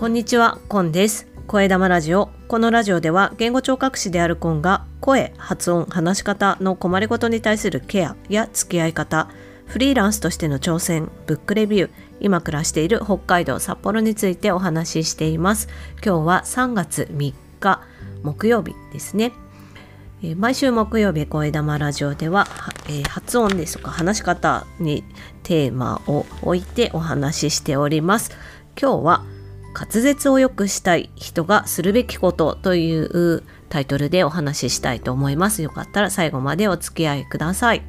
こんにちは、コンです。声玉ラジオ。このラジオでは言語聴覚士であるコンが声、発音、話し方の困りごとに対するケアや付き合い方、フリーランスとしての挑戦、ブックレビュー、今暮らしている北海道札幌についてお話ししています。今日は3月3日木曜日ですね。えー毎週木曜日声玉ラジオでは、はえー発音ですとか話し方にテーマを置いてお話ししております。今日は滑舌を良くしたい人がするべきことというタイトルでお話ししたいと思います。よかったら最後までお付き合いください。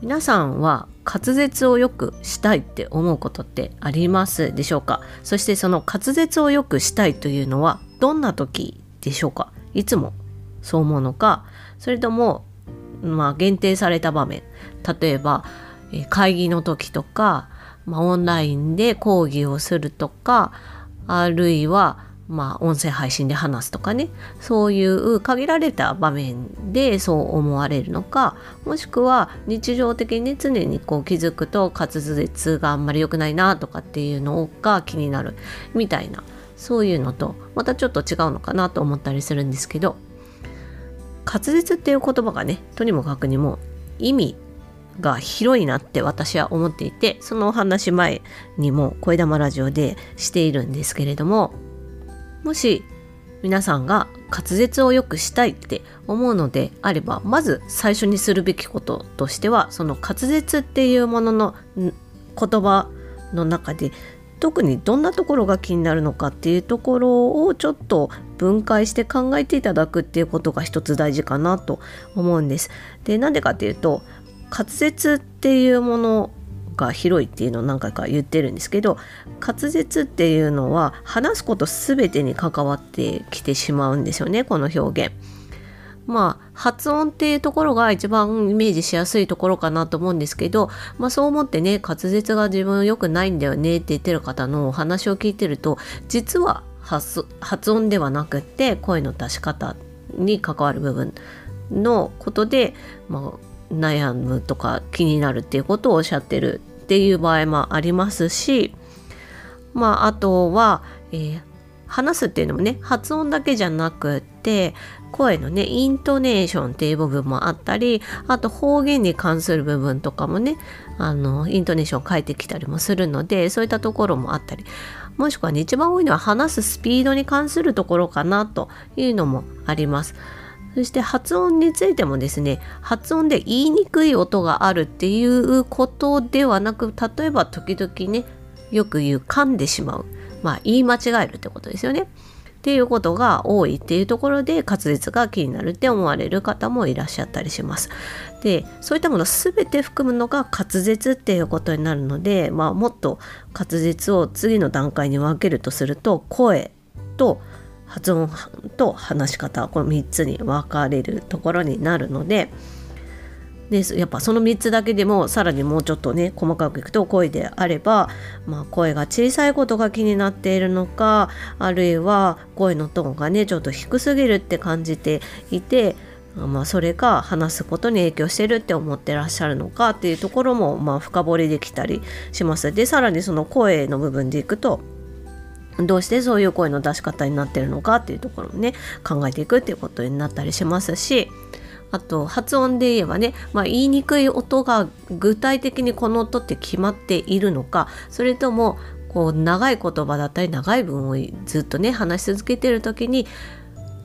皆さんは滑舌を良くしたいって思うことってありますでしょうか？そしてその滑舌を良くしたいというのはどんな時でしょうか？いつもそう思うのか？それともまあ限定された場面？例えば会議の時とか、まあ、オンラインで講義をするとかあるいはまあ音声配信で話すとかね。そういう限られた場面でそう思われるのかもしくは日常的に常にこう気づくと滑舌があんまり良くないなとかっていうのが気になるみたいなそういうのとまたちょっと違うのかなと思ったりするんですけど滑舌っていう言葉がねとにもかくにも意味が広いなって私は思っていてそのお話前にも声玉ラジオでしているんですけれどももし皆さんが滑舌を良くしたいって思うのであればまず最初にするべきこととしてはその滑舌っていうものの言葉の中で特にどんなところが気になるのかっていうところをちょっと分解して考えていただくっていうことが一つ大事かなと思うんです。でなんでかっていうと滑舌っていうものが広いっていうのを何回か言ってるんですけど滑舌っていうのは話すこと全てに関わってきてしまうんですよねこの表現。まあ発音っていうところが一番イメージしやすいところかなと思うんですけど、まあ、そう思ってね滑舌が自分良くないんだよねって言ってる方のお話を聞いてると実は発発音ではなくって声の出し方に関わる部分のことで、まあ、悩むとか気になるっていうことをおっしゃってるっていう場合もありますしまああとは、えー話すっていうのもね発音だけじゃなくって声のねイントネーションっていう部分もあったりあと方言に関する部分とかもねあのイントネーション変えてきたりもするのでそういったところもあったりもしくはね一番多いのは話すスピードに関するところかなというのもあります。そして発音についてもですね発音で言いにくい音があるっていうことではなく例えば時々ねよく言う噛んでしまうまあ言い間違えるってことですよね。っていうことが多いっていうところで滑舌が気になるって思われる方もいらっしゃったりします。でそういったもの全て含むのが滑舌っていうことになるので、まあ、もっと滑舌を次の段階に分けるとすると声と発音と話し方この3つに分かれるところになるので。でやっぱその3つだけでもさらにもうちょっとね細かくいくと声であれば、まあ、声が小さいことが気になっているのかあるいは声のトーンがねちょっと低すぎるって感じていて、まあ、それが話すことに影響してるって思ってらっしゃるのかっていうところも、まあ、深掘りできたりします。でさらにその声の部分でいくとどうしてそういう声の出し方になってるのかっていうところをね考えていくっていうことになったりしますしあと発音で言えばね、まあ、言いにくい音が具体的にこの音って決まっているのかそれともこう長い言葉だったり長い文をずっとね話し続けてる時に、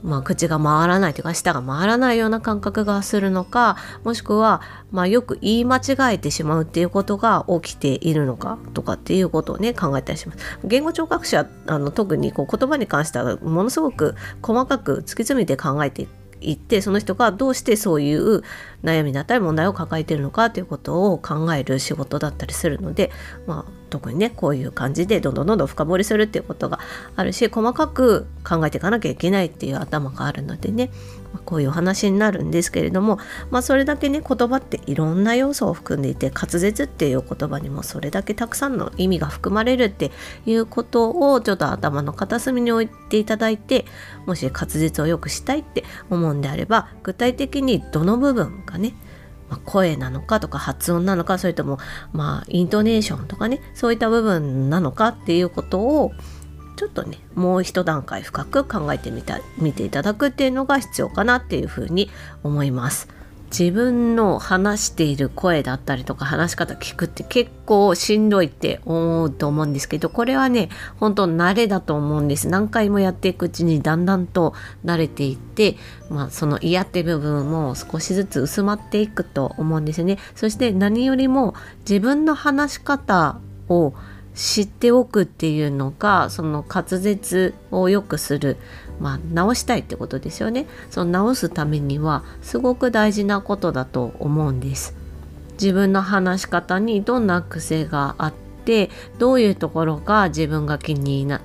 まあ、口が回らないというか舌が回らないような感覚がするのかもしくは、まあ、よく言い間違えてしまうっていうことが起きているのかとかっていうことをね考えたりします。言語聴覚者はあの特にこう言葉に関してはものすごく細かく突き詰めて考えて行ってその人がどうしてそういう悩みだったり問題を抱えているのかということを考える仕事だったりするので、まあ、特にねこういう感じでどんどんどんどん深掘りするっていうことがあるし細かく考えていかなきゃいけないっていう頭があるのでね、まこういうお話になるんですけれども、まあ、それだけね言葉っていろんな要素を含んでいて滑舌っていう言葉にもそれだけたくさんの意味が含まれるっていうことをちょっと頭の片隅に置いていただいてもし滑舌を良くしたいって思うんであれば具体的にどの部分がねま声なのかとか発音なのかそれともまあイントネーションとかねそういった部分なのかっていうことをちょっとねもう一段階深く考えてみた見ていただくっていうのが必要かなっていうふうに思います。自分の話している声だったりとか話し方聞くって結構しんどいって思うと思うんですけどこれはね本当慣れだと思うんです何回もやっていくうちにだんだんと慣れていって、まあ、その嫌って部分も少しずつ薄まっていくと思うんですよねそして何よりも自分の話し方を知っておくっていうのがその滑舌を良くする、まあ、直したいってことですよね。その直すためにはすごく大事なことだと思うんです。自分の話し方にどんな癖があってどういうところが自分が気にな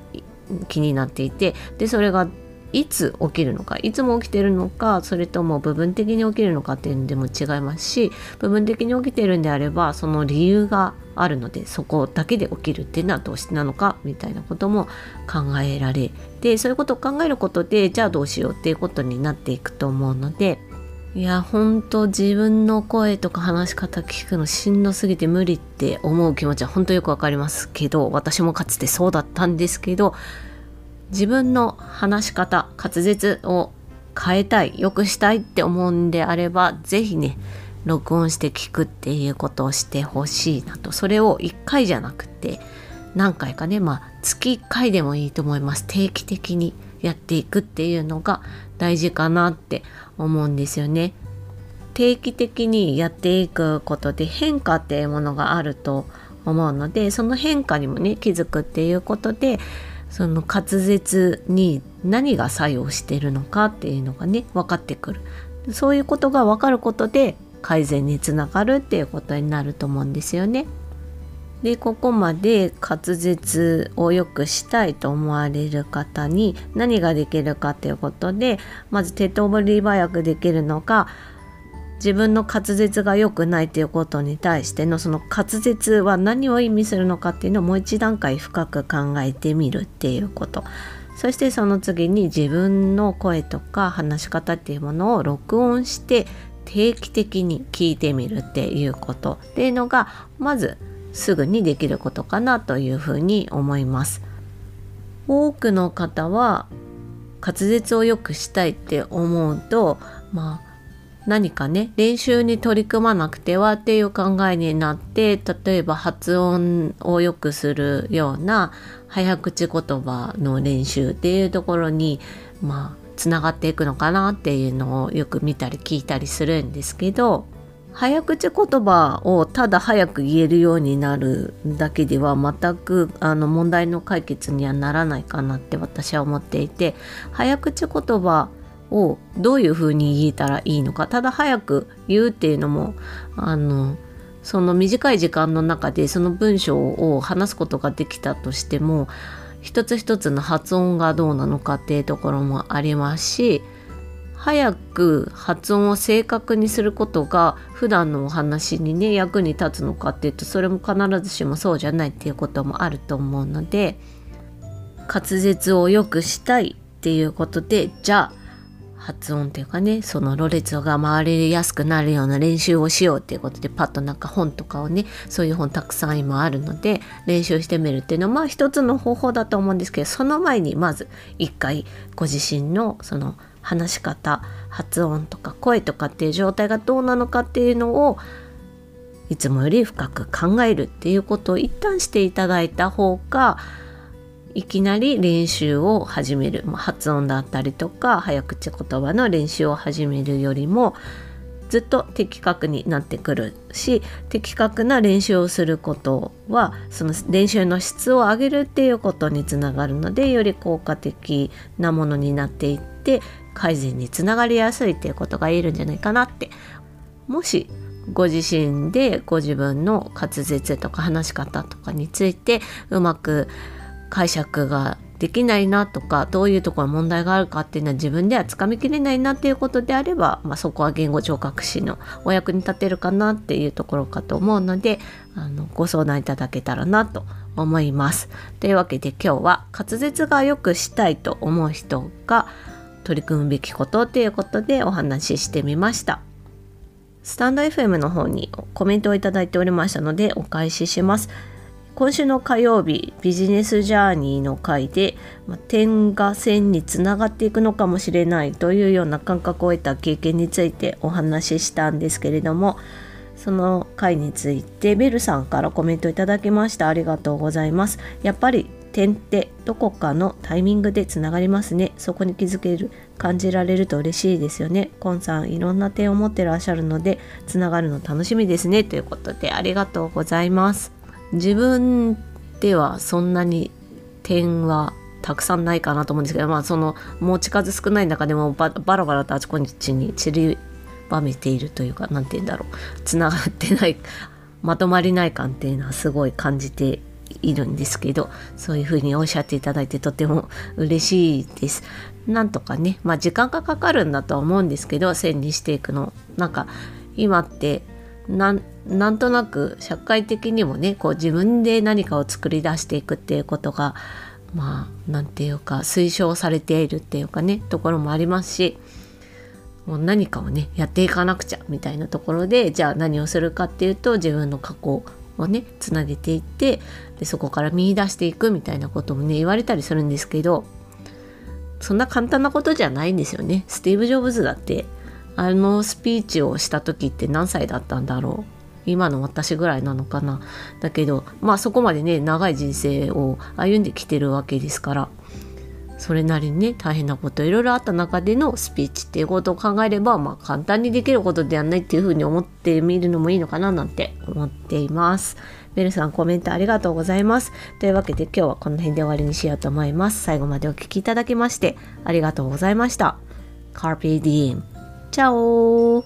気になっていてでそれがいつ起きるのかいつも起きてるのかそれとも部分的に起きるのかっていうのでも違いますし部分的に起きてるんであればその理由があるのでそこだけで起きるっていうのはどうしてなのかみたいなことも考えられでそういうことを考えることでじゃあどうしようっていうことになっていくと思うのでいやほんと自分の声とか話し方聞くのしんどすぎて無理って思う気持ちは本当よくわかりますけど私もかつてそうだったんですけど自分の話し方滑舌を変えたい良くしたいって思うんであれば是非ね録音して聞くっていうことをしてほしいなとそれを1回じゃなくて何回かねまあ月1回でもいいと思います定期的にやっていくっていうのが大事かなって思うんですよね。定期的にやっていくことで変化っていうものがあると思うのでその変化にもね気づくっていうことでその滑舌に何が作用してるのかっていうのがね分かってくるそういうことが分かることで改善につながるっていうことになると思うんですよね。でここまで滑舌を良くしたいと思われる方に何ができるかということでまず手っ取り早くできるのが自分の滑舌が良くないということに対してのその滑舌は何を意味するのかっていうのをもう一段階深く考えてみるっていうことそしてその次に自分の声とか話し方っていうものを録音して定期的に聞いてみるっていうことっていうのがまずすぐにできることかなというふうに思います。多くの方は滑舌を良くしたいって思うとまあ何かね練習に取り組まなくてはっていう考えになって例えば発音を良くするような早口言葉の練習っていうところにまあつながっていくのかなっていうのをよく見たり聞いたりするんですけど早口言葉をただ早く言えるようになるだけでは全くあの問題の解決にはならないかなって私は思っていて早口言葉をどういうふうに言えたらいいのかただ早く言うっていうのもあのその短い時間の中でその文章を話すことができたとしても一つ一つの発音がどうなのかっていうところもありますし早く発音を正確にすることが普段のお話にね役に立つのかっていうとそれも必ずしもそうじゃないっていうこともあると思うので滑舌を良くしたいっていうことでじゃあ発音っていうかねそのろれつが回りやすくなるような練習をしようっていうことでパッとなんか本とかをねそういう本たくさん今あるので練習してみるっていうのはまあ一つの方法だと思うんですけどその前にまず一回ご自身のその話し方発音とか声とかっていう状態がどうなのかっていうのをいつもより深く考えるっていうことを一旦していただいた方がいきなり練習を始める、まあ、発音だったりとか早口言葉の練習を始めるよりもずっと的確になってくるし的確な練習をすることはその練習の質を上げるっていうことにつながるのでより効果的なものになっていって改善につながりやすいっていうことが言えるんじゃないかなって。もしご自身でご自分の滑舌とか話し方とかについてうまく解釈ができないなとかどういうところに問題があるかっていうのは自分ではつかみきれないなっていうことであれば、まあ、そこは言語聴覚士のお役に立てるかなっていうところかと思うのであのご相談いただけたらなと思います。というわけで今日は滑舌がよくしたいと思う人が取り組むべきことということでお話ししてみました。スタンド FM の方にコメントをいただいておりましたのでお返しします。今週の火曜日ビジネスジャーニーの回で、まあ、点が線につながっていくのかもしれないというような感覚を得た経験についてお話ししたんですけれどもその回についてベルさんからコメントいただきました。ありがとうございます。やっぱり点ってどこかのタイミングでつながりますね。そこに気づける感じられると嬉しいですよね。コンさんいろんな点を持ってらっしゃるのでつながるの楽しみですね。ということでありがとうございます。自分ではそんなに点はたくさんないかなと思うんですけどまあその持ち数少ない中でもバラバラとあちこちに散りばめているというか何て言うんだろうつながってないまとまりない感っていうのはすごい感じているんですけどそういうふうにおっしゃっていただいてとても嬉しいです。なんとかねまあ時間がかかるんだとは思うんですけど線にしていくのなんか今ってなんなんとなく社会的にもねこう自分で何かを作り出していくっていうことがまあ何て言うか推奨されているっていうかねところもありますしもう何かをねやっていかなくちゃみたいなところでじゃあ何をするかっていうと自分の過去をねつなげていってでそこから見出していくみたいなこともね言われたりするんですけどそんな簡単なことじゃないんですよね。スティーブ・ジョブズだってあのスピーチをした時って何歳だったんだろう？今の私ぐらいなのかな？だけどまあそこまでね長い人生を歩んできてるわけですからそれなりにね大変なこといろいろあった中でのスピーチっていうことを考えれば、まあ、簡単にできることではないっていうふうに思ってみるのもいいのかななんて思っています。ベルさんコメントありがとうございます。というわけで今日はこの辺で終わりにしようと思います。最後までお聴きいただきましてありがとうございました。Carpe Diem。チャオ